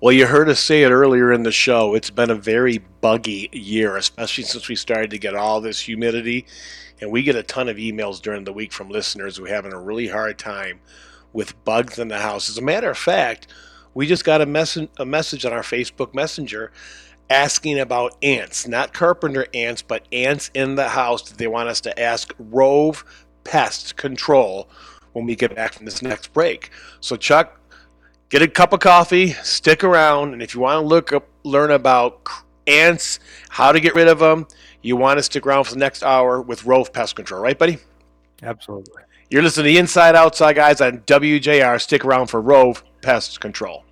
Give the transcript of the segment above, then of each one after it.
Well, you heard us say it earlier in the show. It's been a very buggy year, especially since we started to get all this humidity. And we get a ton of emails during the week from listeners who are having a really hard time with bugs in the house. As a matter of fact, we just got a, mess- a message on our Facebook Messenger asking about ants, not carpenter ants, but ants in the house they want us to ask Rove Pest Control when we get back from this next break. So, Chuck, get a cup of coffee, stick around, and if you want to look up, learn about ants, how to get rid of them, you want to stick around for the next hour with Rove Pest Control, right, buddy? Absolutely. You're listening to the Inside Outside guys on WJR. Stick around for Rove Pest Control.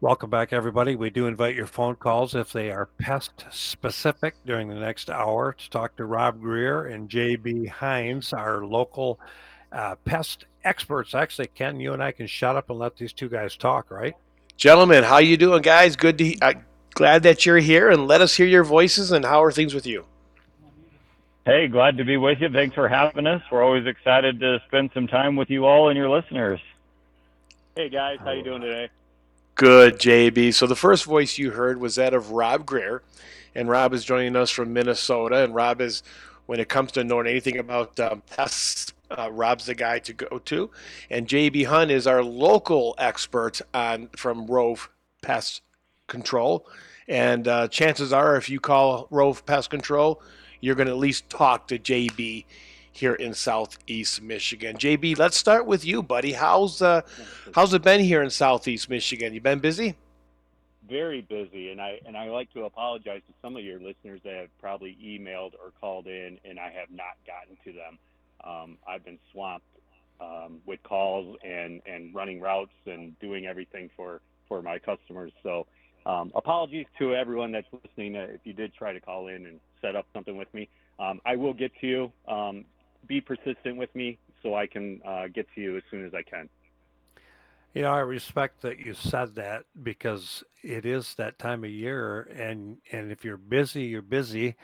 Welcome back, everybody. We do invite your phone calls if they are pest specific during the next hour to talk to Rob Greer and JB Hines, our local uh, pest experts. Actually, Ken, you and I can shut up and let these two guys talk, right? Gentlemen, how you doing, guys? Good to uh, glad that you're here, and let us hear your voices. And how are things with you? Hey, glad to be with you. Thanks for having us. We're always excited to spend some time with you all and your listeners. Hey guys, how you doing today? Good, JB. So the first voice you heard was that of Rob Greer, and Rob is joining us from Minnesota. And Rob is, when it comes to knowing anything about um, pests, uh, Rob's the guy to go to. And JB Hunt is our local expert on from Rove Pest Control. And uh, chances are, if you call Rove Pest Control, you're going to at least talk to JB here in Southeast Michigan. JB, let's start with you, buddy. How's uh, how's it been here in Southeast Michigan? You been busy? Very busy, and I and I like to apologize to some of your listeners that have probably emailed or called in, and I have not gotten to them. Um, I've been swamped um, with calls and and running routes and doing everything for for my customers. So. Um, apologies to everyone that's listening. Uh, if you did try to call in and set up something with me, um, I will get to you. Um, be persistent with me so I can uh, get to you as soon as I can. You know, I respect that you said that because it is that time of year, and and if you're busy, you're busy,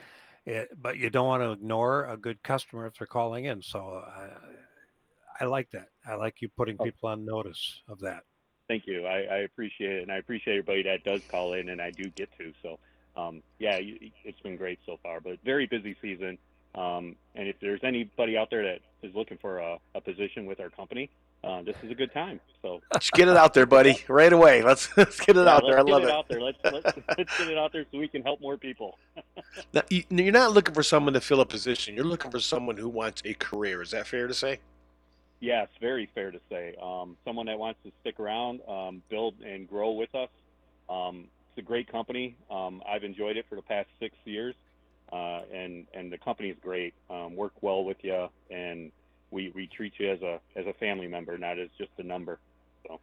it, but you don't want to ignore a good customer if they're calling in. So I, I like that. I like you putting people on notice of that. Thank you. I, I appreciate it, and I appreciate everybody that does call in, and I do get to. So, um, yeah, it's been great so far, but very busy season. Um, and if there's anybody out there that is looking for a, a position with our company, uh, this is a good time. So let's get it out there, buddy, right away. Let's let's get it yeah, out there. I love it. it. Out there. Let's, let's, let's get it out there so we can help more people. now, you, you're not looking for someone to fill a position. You're looking for someone who wants a career. Is that fair to say? Yes, very fair to say. Um, someone that wants to stick around, um, build and grow with us. Um, it's a great company. Um, I've enjoyed it for the past six years, uh, and and the company is great. Um, work well with you, and we, we treat you as a as a family member, not as just a number. So.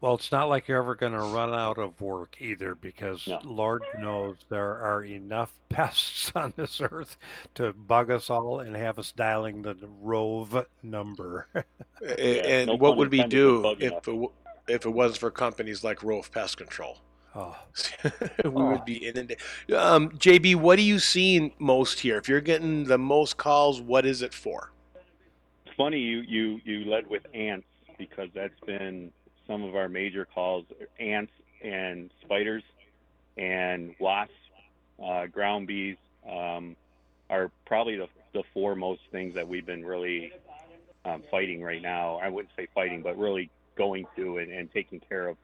Well, it's not like you're ever going to run out of work either, because no. Lord knows there are enough pests on this earth to bug us all and have us dialing the Rove number. yeah, and no what would we do if it, if it was for companies like Rove Pest Control? Oh. we oh. would be inundated. Um, JB, what are you seeing most here? If you're getting the most calls, what is it for? Funny you you you led with ants because that's been some of our major calls ants and spiders and wasps, uh, ground bees um, are probably the, the four most things that we've been really um, fighting right now. I wouldn't say fighting, but really going through and, and taking care of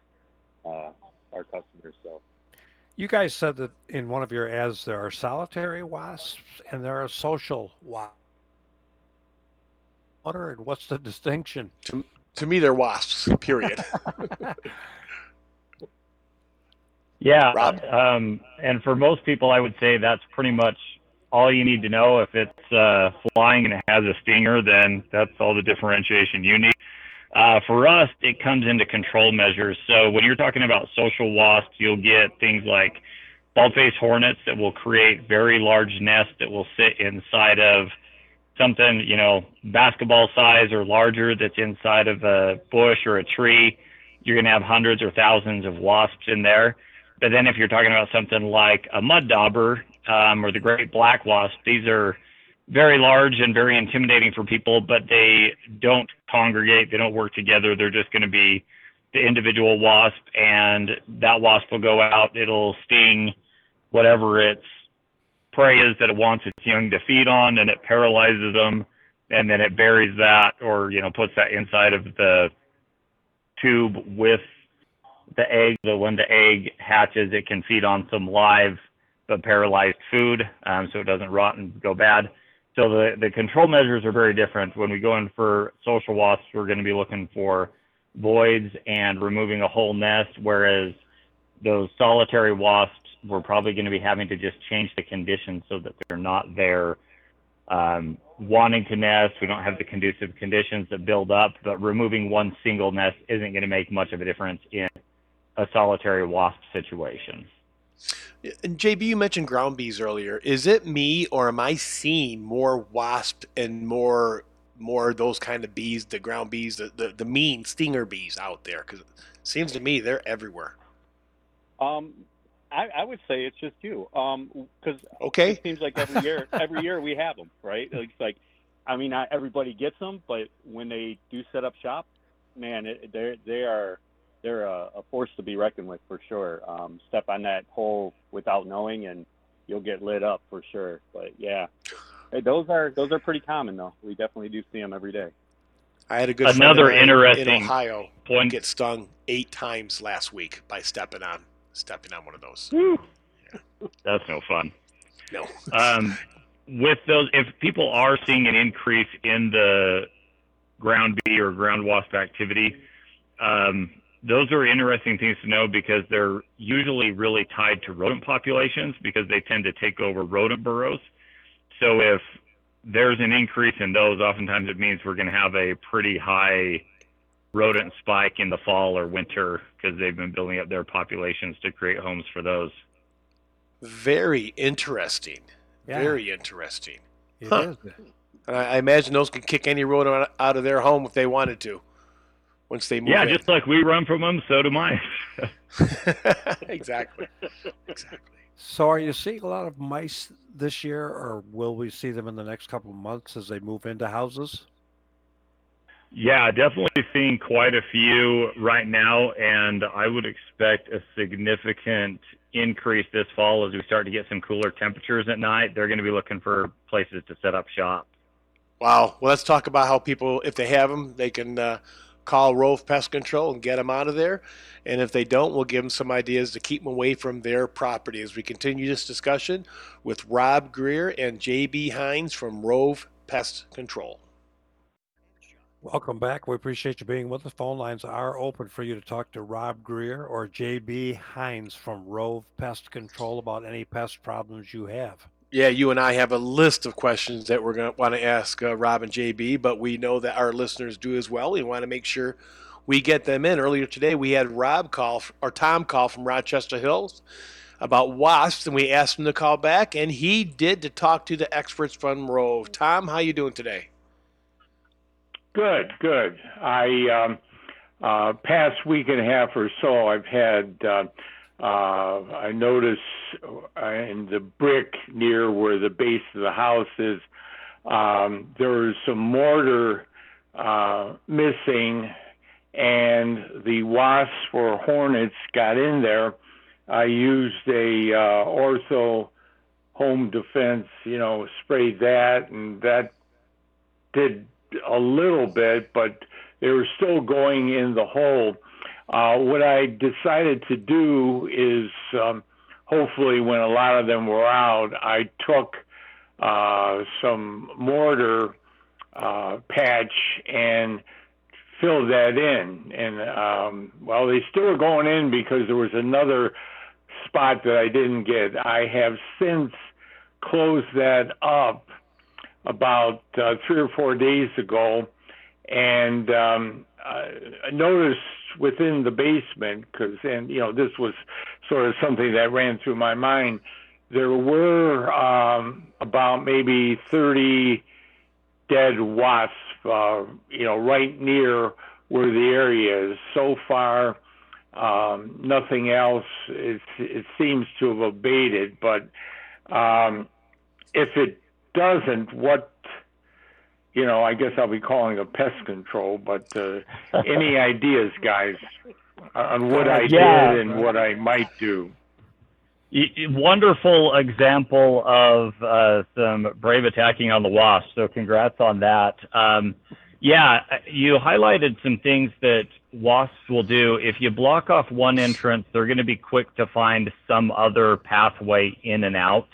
uh, our customers. So. You guys said that in one of your ads there are solitary wasps and there are social wasps. What are what's the distinction? To, to me, they're wasps. Period. yeah, um, and for most people, I would say that's pretty much all you need to know. If it's uh, flying and it has a stinger, then that's all the differentiation you need. Uh, for us, it comes into control measures. So when you're talking about social wasps, you'll get things like bald-faced hornets that will create very large nests that will sit inside of something, you know, basketball size or larger that's inside of a bush or a tree, you're going to have hundreds or thousands of wasps in there. But then if you're talking about something like a mud dauber um, or the great black wasp, these are very large and very intimidating for people, but they don't congregate. They don't work together. They're just going to be the individual wasp, and that wasp will go out. It'll sting whatever its prey is that it wants its young to feed on, and it paralyzes them, and then it buries that, or you know, puts that inside of the tube with the egg. So when the egg hatches, it can feed on some live but paralyzed food, um, so it doesn't rot and go bad. So the, the control measures are very different. When we go in for social wasps, we're going to be looking for voids and removing a whole nest, whereas those solitary wasps, we're probably going to be having to just change the conditions so that they're not there um, wanting to nest. We don't have the conducive conditions that build up, but removing one single nest isn't going to make much of a difference in a solitary wasp situation. And JB, you mentioned ground bees earlier. Is it me, or am I seeing more wasp and more more those kind of bees, the ground bees, the the, the mean stinger bees out there? Because it seems to me they're everywhere. Um, I, I would say it's just you. Um, because okay, it seems like every year, every year we have them, right? It's like, I mean, not everybody gets them, but when they do set up shop, man, it, they they are they're a, a, force to be reckoned with for sure. Um, step on that hole without knowing, and you'll get lit up for sure. But yeah, hey, those are those are pretty common though. We definitely do see them every day. I had a good another friend interesting in Ohio point. get stung eight times last week by stepping on stepping on one of those. Yeah. That's no fun. No. um, with those, if people are seeing an increase in the ground bee or ground wasp activity, um, those are interesting things to know because they're usually really tied to rodent populations because they tend to take over rodent burrows. So if there's an increase in those, oftentimes it means we're going to have a pretty high rodent spike in the fall or winter because they've been building up their populations to create homes for those. Very interesting. Yeah. Very interesting. It huh. I imagine those could kick any rodent out of their home if they wanted to once they move. Yeah, in. just like we run from them, so do mice. exactly. Exactly. So, are you seeing a lot of mice this year, or will we see them in the next couple of months as they move into houses? Yeah, definitely seeing quite a few right now, and I would expect a significant increase this fall as we start to get some cooler temperatures at night. They're going to be looking for places to set up shop. Wow. Well, let's talk about how people, if they have them, they can uh, call Rove Pest Control and get them out of there. And if they don't, we'll give them some ideas to keep them away from their property as we continue this discussion with Rob Greer and JB Hines from Rove Pest Control. Welcome back. We appreciate you being with us. The phone lines are open for you to talk to Rob Greer or JB Hines from Rove Pest Control about any pest problems you have yeah, you and I have a list of questions that we're going to want to ask uh, Rob and JB, but we know that our listeners do as well. We want to make sure we get them in. Earlier today, we had Rob call or Tom call from Rochester Hills about wasps, and we asked him to call back, and he did to talk to the experts from Rove. Tom, how you doing today? Good, good. I um, uh, past week and a half or so, I've had. Uh, uh, I notice uh, in the brick near where the base of the house is, um, there is some mortar uh, missing, and the wasps or hornets got in there. I used a uh, ortho home defense, you know, sprayed that, and that did a little bit, but they were still going in the hole. Uh, what I decided to do is, um, hopefully, when a lot of them were out, I took uh, some mortar uh, patch and filled that in. And um, well, they still were going in because there was another spot that I didn't get. I have since closed that up about uh, three or four days ago, and um, I noticed within the basement because and you know this was sort of something that ran through my mind there were um, about maybe 30 dead wasps uh, you know right near where the area is. So far um, nothing else. It, it seems to have abated but um, if it doesn't what you know, I guess I'll be calling a pest control, but uh, any ideas, guys? on what I Yeah. did and what I might do. Wonderful example of uh, some brave attacking on the wasp. So congrats on that. Um, yeah, you highlighted some things that wasps will do. If you block off one entrance, they're going to be quick to find some other pathway in and out,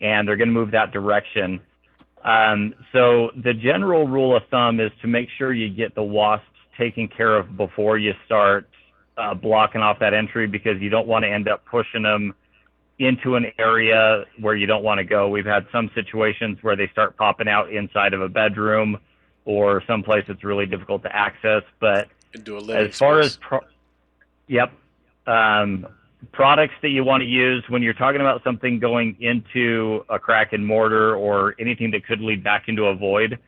and they're going to move that direction. Um, so the general rule of thumb is to make sure you get the wasps taken care of before you start uh, blocking off that entry because you don't want to end up pushing them into an area where you don't want to go. We've had some situations where they start popping out inside of a bedroom or someplace that's really difficult to access. But as far space. as pro- yep um, products that you want to use when you're talking about something going into a crack and mortar or anything that could lead back into a void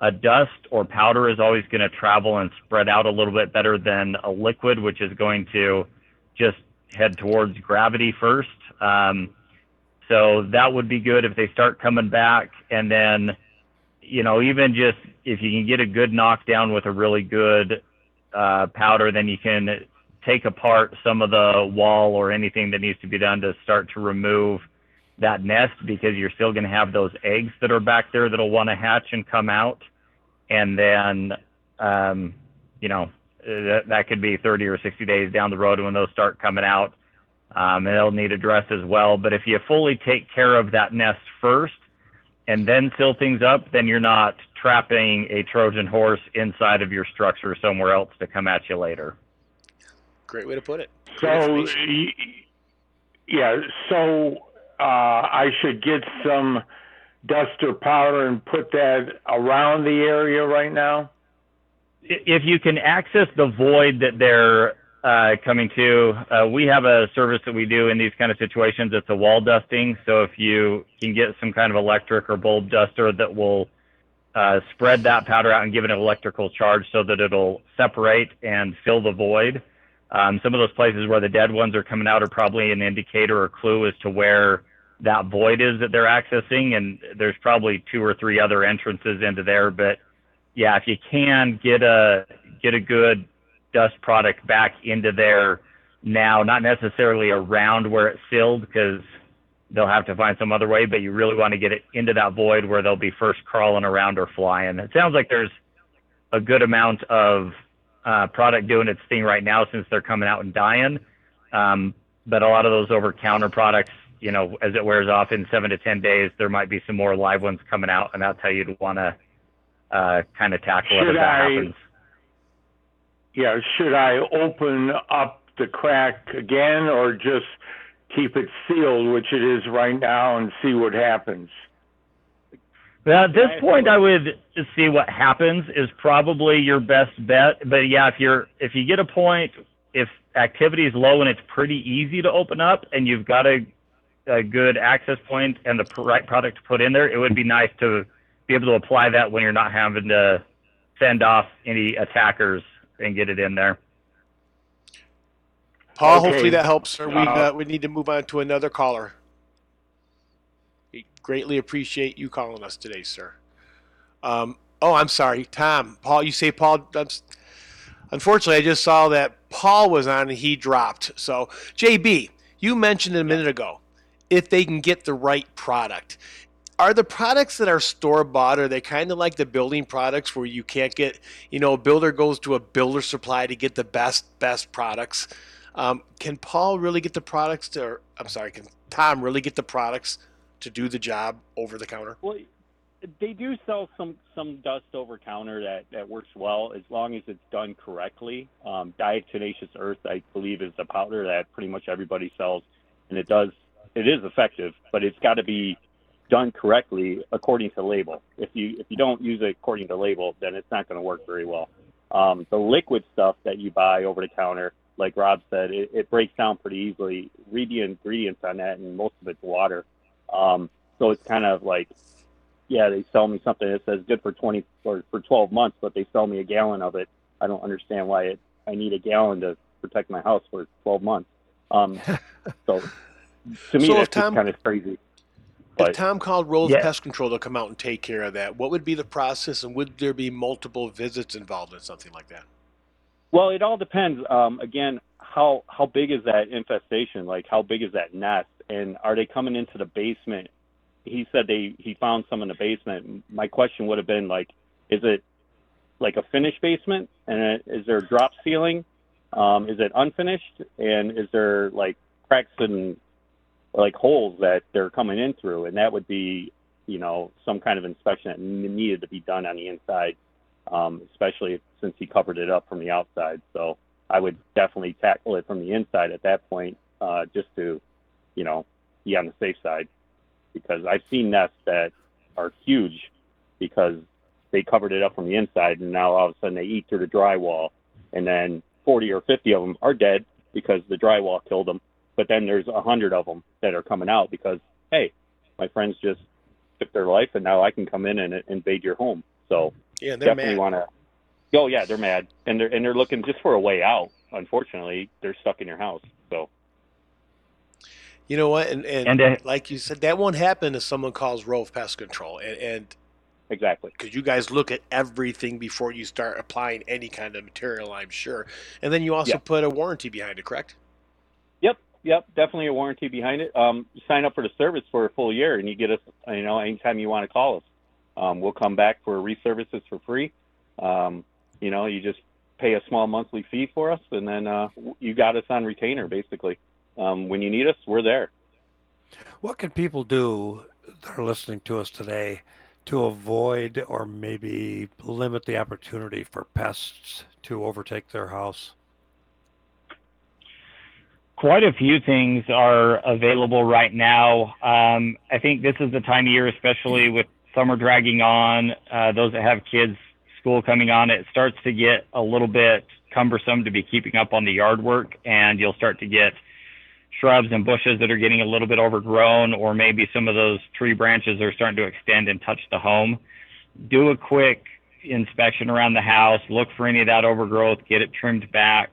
a dust or powder is always going to travel and spread out a little bit better than a liquid which is going to just head towards gravity first. Um, so that would be good if they start coming back. And then you know even just if you can get a good knockdown with a really good uh, powder, then you can take apart some of the wall or anything that needs to be done to start to remove that nest because you're still going to have those eggs that are back there that'll want to hatch and come out. And then, um, you know, that, that could be 30 or 60 days down the road when those start coming out. Um, and they'll need a dress as well. But if you fully take care of that nest first, and then seal things up, then you're not trapping a Trojan horse inside of your structure somewhere else to come at you later. Great way to put it. Great So, yeah, so uh, I should get some dust or powder and put that around the area right now? If you can access the void that they're uh, coming to, uh, we have a service that we do in these kind of situations. It's a wall dusting. So if you can get some kind of electric or bulb duster that will uh, spread that powder out and give it an electrical charge so that it'll separate and fill the void. Um, some of those places where the dead ones are coming out are probably an indicator or clue as to where that void is that they're accessing. And there's probably two or three other entrances into there. But yeah, if you can get a get a good dust product back into there now, not necessarily around where it's sealed because they'll have to find some other way, but you really want to get it into that void where they'll be first crawling around or flying. It sounds like there's a good amount of uh, product doing its thing right now since they're coming out and dying. Um, but a lot of those over counter products, you know, as it wears off in seven to 10 days, there might be some more live ones coming out, and that's how you'd want to uh, kind of tackle it if that I- happens. Yeah, should I open up the crack again or just keep it sealed, which it is right now, and see what happens? Well, at this point, I would see what happens is probably your best bet. But yeah, if you're if you get a point, if activity is low and it's pretty easy to open up, and you've got a a good access point and the right product to put in there, it would be nice to be able to apply that when you're not having to send off any attackers and get it in there. Paul, Okay. hopefully that helps, sir. We Uh, uh, we need to move on to another caller. Greatly appreciate you calling us today, sir. Um, oh, I'm sorry, Tom. Paul, you say Paul. Unfortunately, I just saw that Paul was on and he dropped. So, JB, you mentioned it a minute ago if they can get the right product. Are the products that are store bought are they kind of like the building products where you can't get, you know, a builder goes to a builder supply to get the best best products? Um, can Paul really get the products to, or, I'm sorry, can Tom really get the products to do the job over the counter? Well, they do sell some some dust over counter that that works well as long as it's done correctly. Um, Diatomaceous earth, I believe, is a powder that pretty much everybody sells, and it does it is effective, but it's got to be done correctly according to label. If you if you don't use it according to label, then it's not going to work very well. Um, the liquid stuff that you buy over the counter, like Rob said, it, it breaks down pretty easily. Read the ingredients on that, and most of it's water. Um, so it's kind of like, yeah, they sell me something that says good for 20 or for 12 months, but they sell me a gallon of it. I don't understand why it, I need a gallon to protect my house for 12 months. Um, so to me, So that's Tom- kind of crazy. If But Tom called Rove Yeah. Pest Control to come out and take care of that, what would be the process, and would there be multiple visits involved in something like that? Well, it all depends. Um, again, how how big is that infestation? Like, how big is that nest? And are they coming into the basement? He said they he found some in the basement. My question would have been like, is it like a finished basement? And is there a drop ceiling? Um, is it unfinished? And is there like cracks and like holes that they're coming in through? And that would be, you know, some kind of inspection that needed to be done on the inside, um, especially since he covered it up from the outside. So I would definitely tackle it from the inside at that point, uh, just to, you know, be on the safe side. Because I've seen nests that are huge because they covered it up from the inside, and now all of a sudden they eat through the drywall, and then 40 or 50 of them are dead because the drywall killed them. But then there's a hundred of them that are coming out because hey, my friends just took their life, and now I can come in and invade your home. So yeah, definitely want to. Oh yeah, they're mad, and they're and they're looking just for a way out. Unfortunately, they're stuck in your house. So. You know what, and and, and uh, like you said, that won't happen if someone calls Rove Pest Control, and, and Exactly. Because you guys look at everything before you start applying any kind of material, I'm sure. And then you also yep. put a warranty behind it, correct? Yep, yep, definitely a warranty behind it. Um, sign up for the service for a full year, and you get us, you know, anytime you want to call us. Um, we'll come back for reservices for free. Um, you know, you just pay a small monthly fee for us, and then uh, you got us on retainer, basically. Um, when you need us, we're there. What can people do that are listening to us today to avoid or maybe limit the opportunity for pests to overtake their house? Quite a few things are available right now. Um, I think this is the time of year, especially with summer dragging on, uh, those that have kids, school coming on, it starts to get a little bit cumbersome to be keeping up on the yard work, and you'll start to get shrubs and bushes that are getting a little bit overgrown, or maybe some of those tree branches are starting to extend and touch the home. Do a quick inspection around the house, look for any of that overgrowth, get it trimmed back.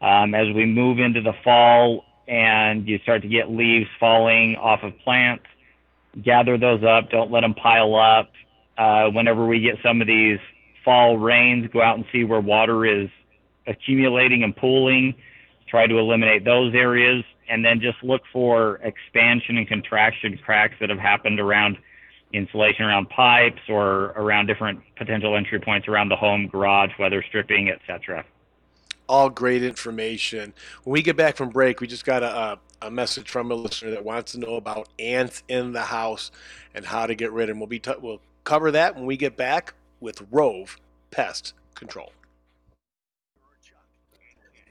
Um, as we move into the fall and you start to get leaves falling off of plants, gather those up, don't let them pile up. Uh, whenever we get some of these fall rains, go out and see where water is accumulating and pooling. Try to eliminate those areas and then just look for expansion and contraction cracks that have happened around insulation around pipes or around different potential entry points around the home, garage, weather stripping, etc. All great information. When we get back from break, we just got a, a message from a listener that wants to know about ants in the house and how to get rid of them. We'll be t- we'll cover that when we get back with Rove Pest Control.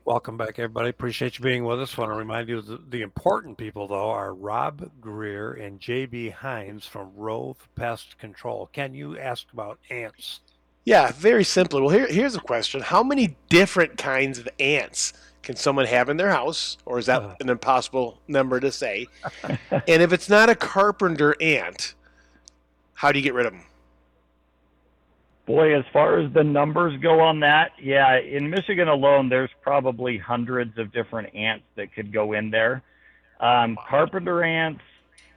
Welcome back, everybody. Appreciate you being with us. Want to remind you the, important people, though, are Rob Greer and JB Hines from Rove Pest Control. Can you ask about ants? Yeah, very simply. Well, here, here's a question How many different kinds of ants can someone have in their house? Or is that uh. an impossible number to say? and if it's not a carpenter ant, how do you get rid of them? Boy, as far as the numbers go on that, yeah, in Michigan alone, there's probably hundreds of different ants that could go in there. Um, carpenter ants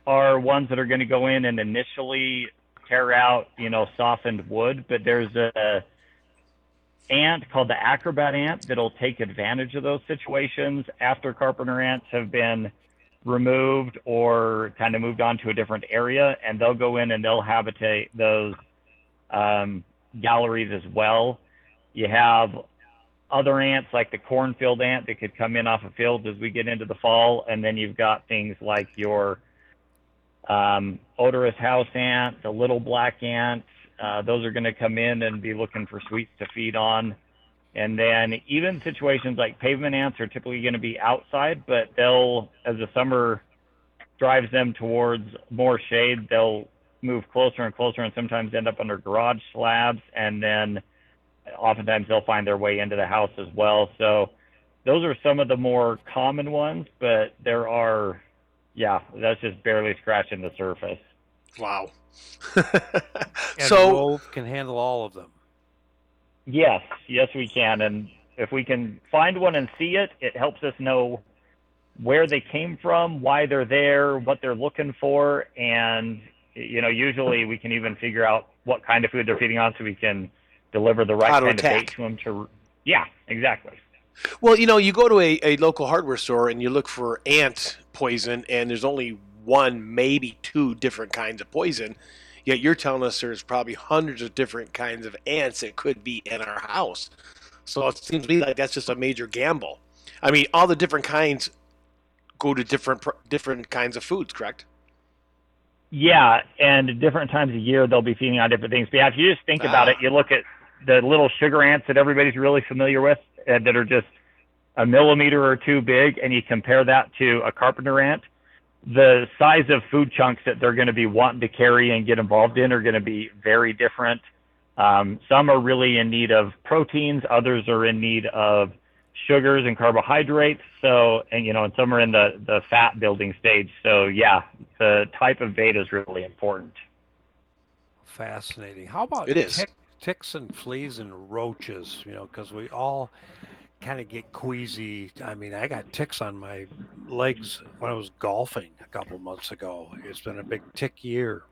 are ones that are going to go in and initially tear out, you know, softened wood, but there's a ant called the acrobat ant that'll take advantage of those situations after carpenter ants have been removed or kind of moved on to a different area, and they'll go in and they'll habitate those um, galleries as well. You have other ants like the cornfield ant that could come in off of fields as we get into the fall, and then you've got things like your um, odorous house ant, the little black ant. Uh, those are going to come in and be looking for sweets to feed on. And then even situations like pavement ants are typically going to be outside, but they'll, as the summer drives them towards more shade, they'll move closer and closer and sometimes end up under garage slabs and then oftentimes they'll find their way into the house as well. So those are some of the more common ones but there are yeah that's just barely scratching the surface. Wow. So can handle all of them. Yes yes we can. And if we can find one and see it it helps us know where they came from why they're there what they're looking for and you know, usually we can even figure out what kind of food they're feeding on so we can deliver the right kind attack. of bait to them to Yeah, exactly. Well, you know, you go to a, a local hardware store and you look for ant poison, and there's only one, maybe two different kinds of poison. Yet you're telling us there's probably hundreds of different kinds of ants that could be in our house. So it seems to me like that's just a major gamble. I mean, all the different kinds go to different different kinds of foods, correct? Yeah, and different times of year they'll be feeding on different things. But yeah, if you just think ah. about it, you look at the little sugar ants that everybody's really familiar with uh, that are just a millimeter or two big, and you compare that to a carpenter ant, the size of food chunks that they're going to be wanting to carry and get involved in are going to be very different. Um, some are really in need of proteins, others are in need of sugars and carbohydrates. So, and you know, and some are in the the fat building stage. So, yeah, the type of bait is really important. Fascinating. How about it is. Tick, ticks and fleas and roaches? You know, because we all kind of get queasy. I mean, I got ticks on my legs when I was golfing a couple months ago. It's been a big tick year.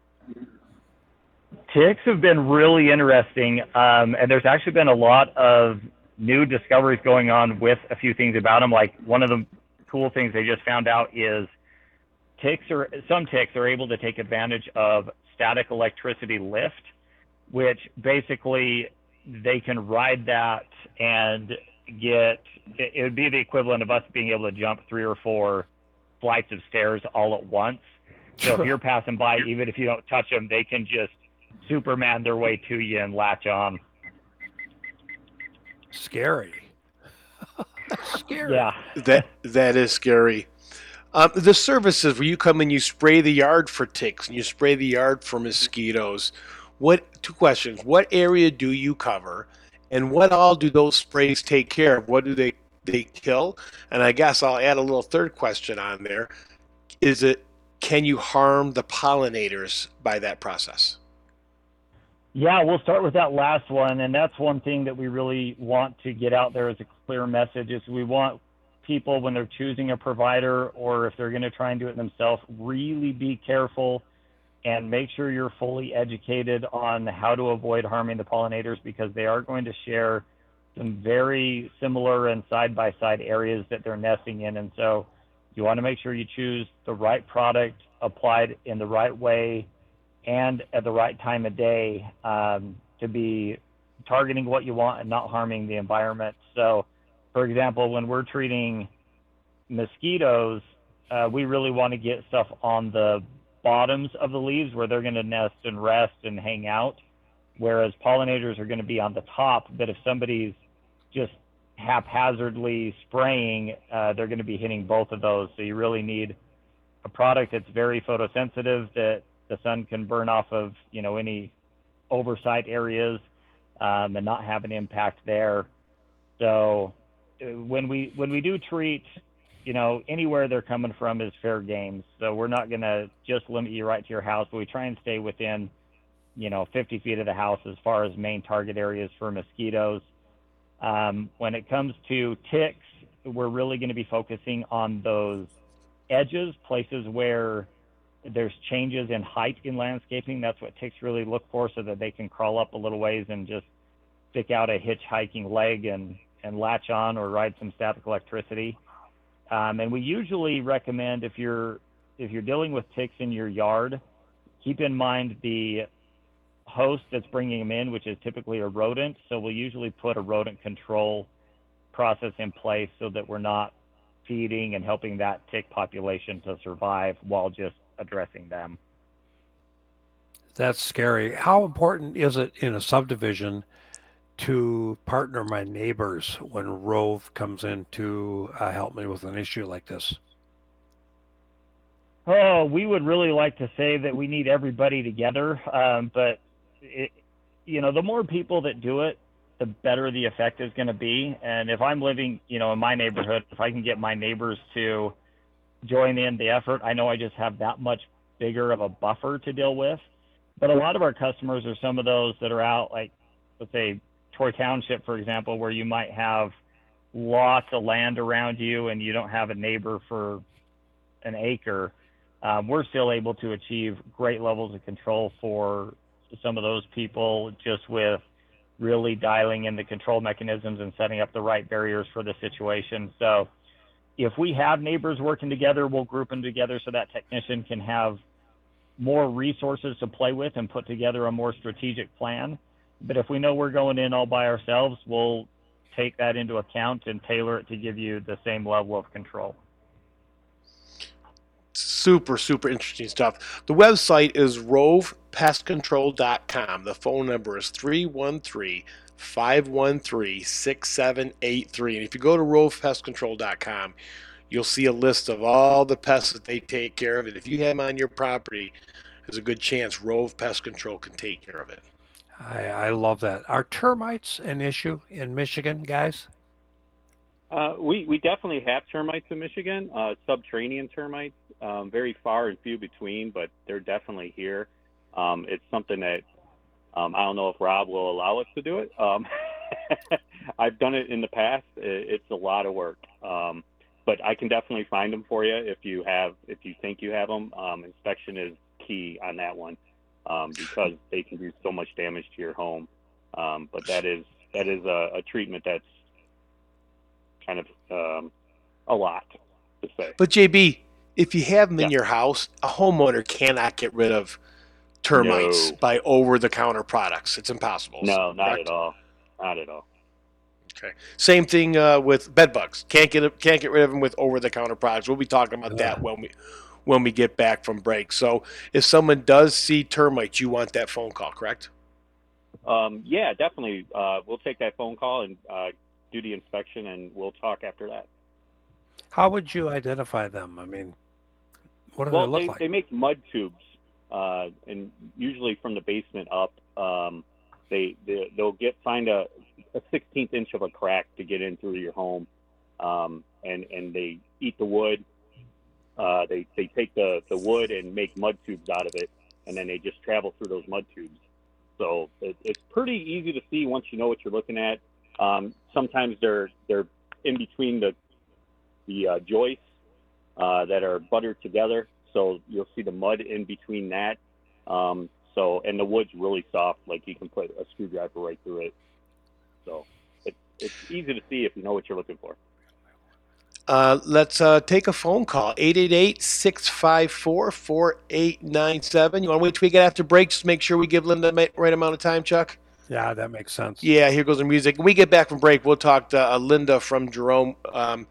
Ticks have been really interesting, um, and there's actually been a lot of new discoveries going on with a few things about them. Like one of the cool things they just found out is ticks are some ticks are able to take advantage of static electricity lift, which basically they can ride that and get it would be the equivalent of us being able to jump three or four flights of stairs all at once. So if you're passing by, even if you don't touch them, they can just Superman their way to you and latch on. Scary. scary. Yeah. That that is scary. Um, the services where you come and you spray the yard for ticks and you spray the yard for mosquitoes. What two questions? What area do you cover? And what all do those sprays take care of? What do they they kill? And I guess I'll add a little third question on there. Is it can you harm the pollinators by that process? Yeah, we'll start with that last one, and that's one thing that we really want to get out there as a clear message. Is we want people when they're choosing a provider or if they're going to try and do it themselves, really be careful and make sure you're fully educated on how to avoid harming the pollinators because they are going to share some very similar and side by side areas that they're nesting in. And so you want to make sure you choose the right product applied in the right way and at the right time of day um, to be targeting what you want and not harming the environment. So, for example, when we're treating mosquitoes, uh, we really want to get stuff on the bottoms of the leaves where they're going to nest and rest and hang out, whereas pollinators are going to be on the top. But if somebody's just haphazardly spraying, uh, they're going to be hitting both of those. So you really need a product that's very photosensitive that the sun can burn off of you know any oversight areas um, and not have an impact there. So uh, when we when we do treat you know, anywhere they're coming from is fair game. So we're not going to just limit you right to your house, but we try and stay within, you know, 50 feet of the house as far as main target areas for mosquitoes. Um, when it comes to ticks, we're really going to be focusing on those edges, places where there's changes in height in landscaping. That's what ticks really look for so that they can crawl up a little ways and just stick out a hitchhiking leg and, and latch on or ride some static electricity. Um, and we usually recommend if you're if you're dealing with ticks in your yard, keep in mind the host that's bringing them in, which is typically a rodent. So we'll usually put a rodent control process in place so that we're not feeding and helping that tick population to survive while just addressing them. That's scary. How important is it in a subdivision to partner my neighbors when Rove comes in to uh, help me with an issue like this? Oh, we would really like to say that we need everybody together, um, but it, you know, the more people that do it, the better the effect is going to be. And if I'm living, you know, in my neighborhood, if I can get my neighbors to join in the effort, I know I just have that much bigger of a buffer to deal with. But a lot of our customers are some of those that are out, like, let's say, Troy Township, for example, where you might have lots of land around you and you don't have a neighbor for an acre, um, we're still able to achieve great levels of control for some of those people just with really dialing in the control mechanisms and setting up the right barriers for the situation. So if we have neighbors working together, we'll group them together so that technician can have more resources to play with and put together a more strategic plan. But if we know we're going in all by ourselves, we'll take that into account and tailor it to give you the same level of control. Super, super interesting stuff. The website is rovepestcontrol.com. The phone number is 313 513 6783. And if you go to rovepestcontrol.com, you'll see a list of all the pests that they take care of. And if you have them on your property, there's a good chance Rove Pest Control can take care of it. I, I love that. Are termites an issue in Michigan, guys? Uh, we we definitely have termites in Michigan, uh, subterranean termites, um, very far and few between, but they're definitely here. Um, it's something that um, I don't know if Rob will allow us to do it. Um, I've done it in the past. It's a lot of work, um, but I can definitely find them for you if you have if you think you have them. Um, inspection is key on that one because they can do so much damage to your home. but that is that is a, a treatment that's kind of um, a lot to say. But JB, if you have them yeah. in your house, a homeowner cannot get rid of termites no. by over-the-counter products. It's impossible. No, not correct? at all. Not at all. Okay. Same thing uh, with bed bugs. Can't get can't get rid of them with over-the-counter products. We'll be talking about yeah. that when we when we get back from break. So, if someone does see termites, you want that phone call, correct? Um, yeah, definitely. Uh, we'll take that phone call and uh, do the inspection, and we'll talk after that. How would you identify them? I mean, what do well, they look they, like? They make mud tubes, uh, and usually from the basement up, um, they, they will get find a a 16th inch of a crack to get in through your home, um, and and they eat the wood. Uh, they they take the the wood and make mud tubes out of it, and then they just travel through those mud tubes. So it, it's pretty easy to see once you know what you're looking at. Um, sometimes they're they're in between the the uh, joists uh, that are buttered together, so you'll see the mud in between that. Um, so and the wood's really soft, like you can put a screwdriver right through it. So it, it's easy to see if you know what you're looking for. Uh, let's uh, take a phone call 888-654-4897 you want to wait till we get after break just make sure we give linda the right amount of time chuck yeah, that makes sense. Yeah, here goes the music. When we get back from break, we'll talk to uh, Linda from Jerome. Um,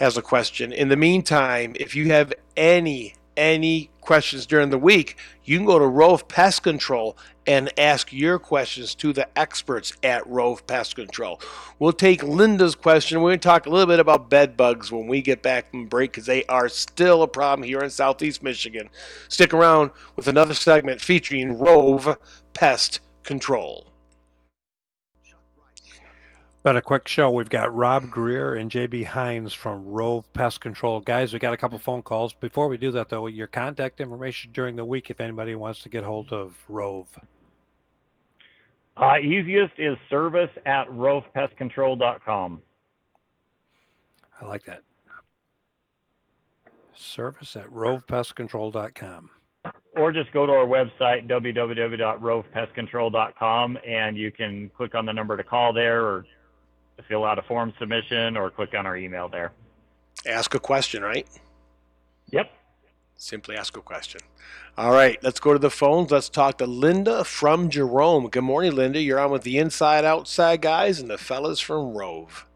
has a question. In the meantime, if you have any any questions during the week, you can go to Rove Pest Control and ask your questions to the experts at Rove Pest Control. We'll take Linda's question. We're going to talk a little bit about bed bugs when we get back from break because they are still a problem here in Southeast Michigan. Stick around with another segment featuring Rove Pest Control. But a quick show. We've got Rob Greer and JB Hines from Rove Pest Control. Guys, we got a couple phone calls. Before we do that, though, your contact information during the week if anybody wants to get hold of Rove. Uh, easiest is service at rovepestcontrol.com. I like that. Service at rovepestcontrol.com. Or just go to our website, www.rovepestcontrol.com, and you can click on the number to call there or fill out a form submission or click on our email there. Ask a question, right? Yep. Simply ask a question. All right, let's go to the phones. Let's talk to Linda from Jerome. Good morning, Linda. You're on with the Inside Outside guys and the fellas from Rove.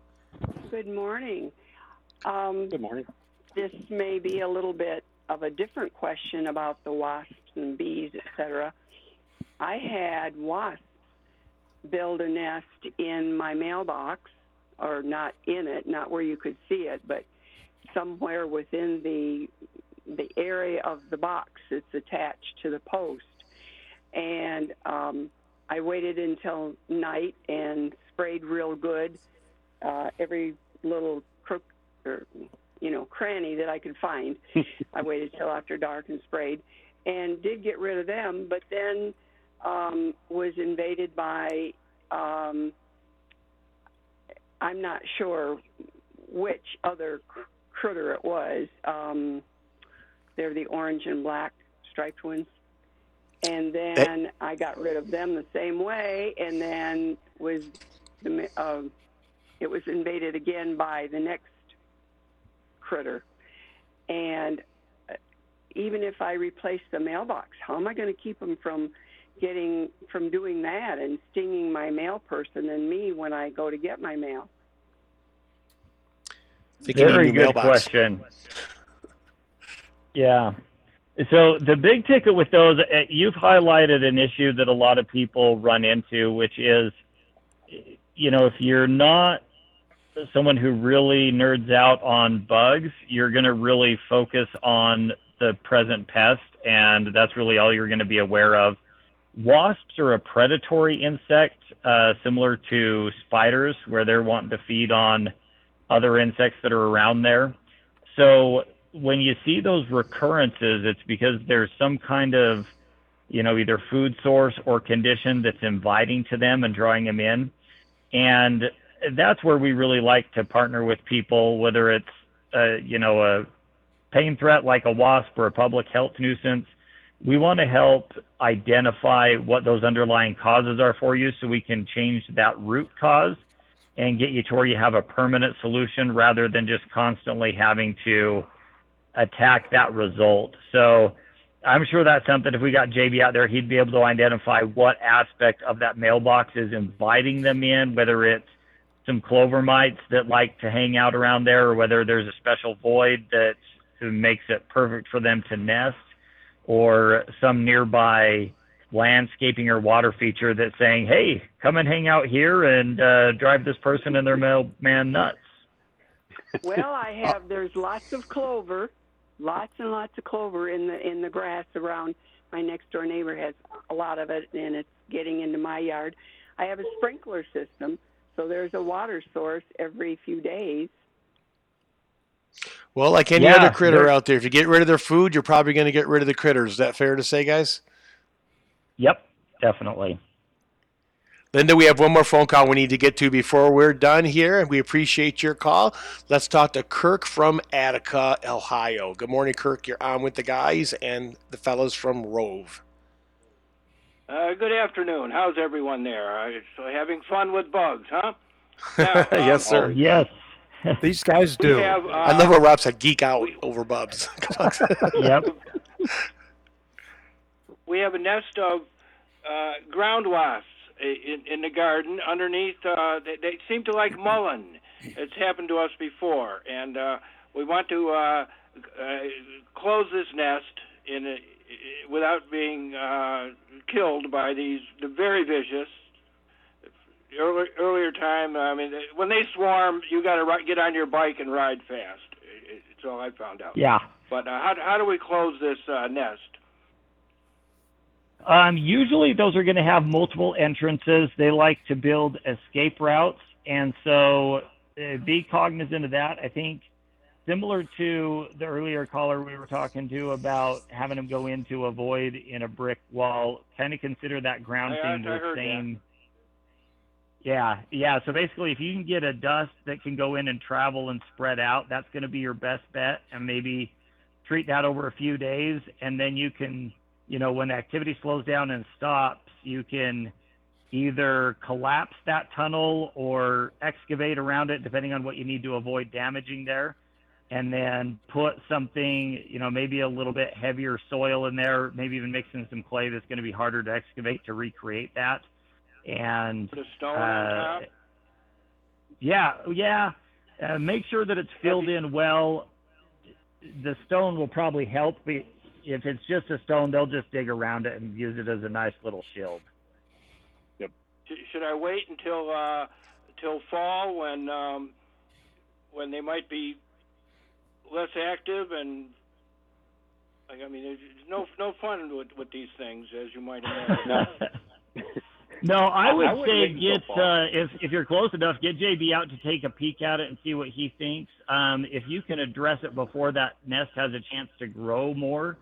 Good morning. Um, Good morning. This may be a little bit of a different question about the wasps and bees, etc. I had wasps build a nest in my mailbox, or not in it, not where you could see it, but somewhere within the the area of the box it's attached to the post. And um, I waited until night and sprayed real good uh, every little crook or you know cranny that I could find. I waited till after dark and sprayed, and did get rid of them. But then um, was invaded by, um, I'm not sure which other critter it was. Um, they're the orange and black striped ones. and then I got rid of them the same way, and then was the uh, it was invaded again by the next critter, and uh, even if I replace the mailbox, how am I going to keep them from getting from doing that and stinging my mail person and me when I go to get my mail? Very good mailbox. question. Yeah. So the big ticket with those, uh, you've highlighted an issue that a lot of people run into, which is, you know, if you're not someone who really nerds out on bugs, you're going to really focus on the present pest, and that's really all you're going to be aware of. Wasps are a predatory insect, uh, similar to spiders, where they're wanting to feed on other insects that are around there. So when you see those recurrences, it's because there's some kind of, you know, either food source or condition that's inviting to them and drawing them in. And that's where we really like to partner with people, whether it's, uh, you know, a pain threat like a wasp or a public health nuisance. We want to help identify what those underlying causes are for you so we can change that root cause and get you to where you have a permanent solution rather than just constantly having to attack that result. So I'm sure that's something if we got JB out there, he'd be able to identify what aspect of that mailbox is inviting them in, whether it's some clover mites that like to hang out around there, or whether there's a special void that makes it perfect for them to nest, or some nearby landscaping or water feature that's saying, "Hey, come and hang out here and uh, drive this person and their mailman nuts." Well, I have. There's lots of clover, lots and lots of clover in the in the grass around. My next door neighbor has a lot of it, and it's getting into my yard. I have a sprinkler system so there's a water source every few days. Well, like any yeah, other critter out there, if you get rid of their food, you're probably going to get rid of the critters. Is that fair to say, guys? Yep, definitely. Linda, we have one more phone call we need to get to before we're done here, and we appreciate your call. Let's talk to Kirk from Attica, Ohio. Good morning, Kirk. You're on with the guys and the fellows from Rove. Uh, good afternoon. How's everyone there? Uh, so having fun with bugs, huh? Now, um, yes, sir. Oh, yes. These guys do. Have, uh, I love what Rob said. Geek out we, over bugs. yep. We have a nest of uh, ground wasps in, in the garden underneath. Uh, they, they seem to like mullein. It's happened to us before, and uh, we want to uh, uh, close this nest in a, without being uh, killed by these the very vicious. Earlier, earlier time, I mean, when they swarm, you got to get on your bike and ride fast. It's all I found out. Yeah. But uh, how how do we close this uh, nest? Um, usually, those are going to have multiple entrances. They like to build escape routes, and so uh, be cognizant of that. I think similar to the earlier caller we were talking to about having them go into a void in a brick wall, kind of consider that ground thing the same. That. Yeah, yeah. So basically, if you can get a dust that can go in and travel and spread out, that's going to be your best bet, and maybe treat that over a few days, and then you can, you know, when activity slows down and stops, you can either collapse that tunnel or excavate around it, depending on what you need to avoid damaging there and then put something, you know, maybe a little bit heavier soil in there, maybe even mixing some clay that's going to be harder to excavate to recreate that. And put a stone uh, on top. Yeah, yeah. Uh, make sure that it's filled in well. The stone will probably help. If it's just a stone, they'll just dig around it and use it as a nice little shield. Yep. Should I wait until uh, till fall when um, when they might be less active and I mean, it's no no fun with with these things, as you might imagine. no, I would, I would say get so uh, if if you're close enough, get JB out to take a peek at it and see what he thinks. Um, if you can address it before that nest has a chance to grow more,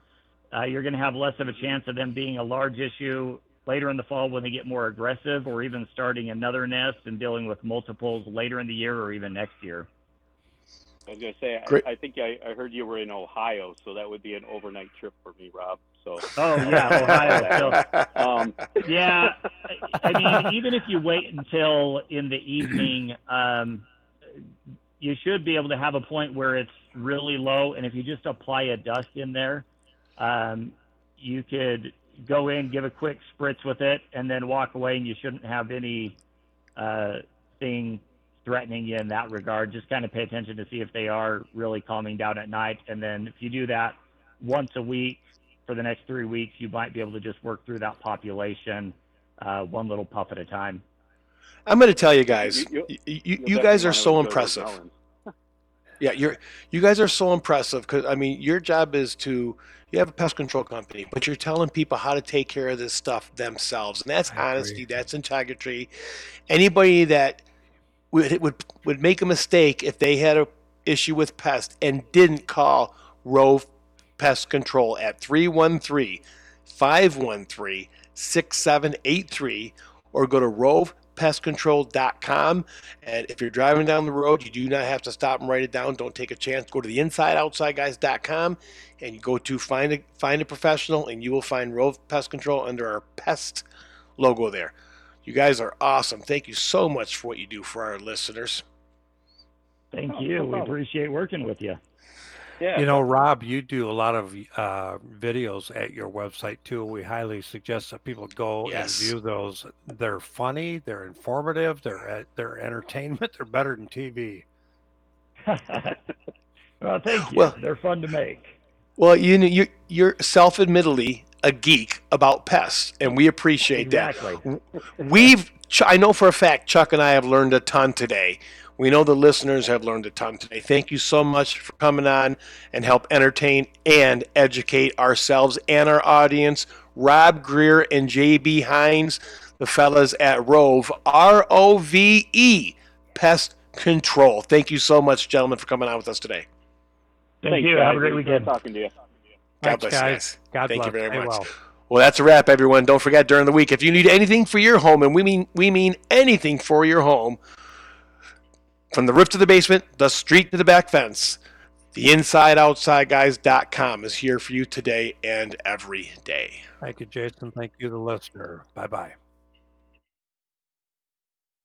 uh, you're going to have less of a chance of them being a large issue later in the fall when they get more aggressive, or even starting another nest and dealing with multiples later in the year or even next year. I was gonna say, I, I think I, I heard you were in Ohio, so that would be an overnight trip for me, Rob. So, Oh yeah, Ohio. So, um, yeah, I I mean, even if you wait until in the evening, um, you should be able to have a point where it's really low, and if you just apply a dust in there, um, you could go in, give a quick spritz with it, and then walk away, and you shouldn't have any uh, thing threatening you in that regard. Just kind of pay attention to see if they are really calming down at night, and then if you do that once a week for the next three weeks, you might be able to just work through that population uh, one little puff at a time. I'm going to tell you guys, You- you, you- you, you'll guys are so wanna impressive. Yeah, you're you guys are so impressive because I mean your job is to you have a pest control company, but you're telling people how to take care of this stuff themselves, and that's I agree. honesty, that's integrity. Anybody that would would would make a mistake if they had a issue with pest and didn't call Rove Pest Control at 313 513 6783 or go to rovepestcontrol.com and if you're driving down the road, you do not have to stop and write it down. Don't take a chance. Go to the insideoutsideguys.com and you go to find a find a professional and you will find Rove Pest Control under our pest logo there. You guys are awesome. Thank you so much for what you do for our listeners. Thank you. no we appreciate working with you. Yeah, You know, Rob, you do a lot of uh, videos at your website too. We highly suggest that people go Yes. and view those. They're funny, they're informative, they're they're entertainment. They're better than TV. well, thank you. Well- They're fun to make. Well, you know, you you're self-admittedly a geek about pests, and we appreciate that. Exactly. We've, I know for a fact, Chuck and I have learned a ton today. We know the listeners have learned a ton today. Thank you so much for coming on and help entertain and educate ourselves and our audience. Rob Greer and JB Hines, the fellas at Rove, R O V E, Pest Control. Thank you so much, gentlemen, for coming on with us today. Thank Thanks, you. guys. Have a great weekend. Talking to you. God Thanks, bless you guys. guys. God Thank bless. you very much. well. Well, that's a wrap, everyone. Don't forget during the week, if you need anything for your home, and we mean we mean anything for your home, from the roof to the basement, the street to the back fence, the InsideOutsideGuys.com is here for you today and every day. Thank you, Jason. Thank you, the listener. Bye bye.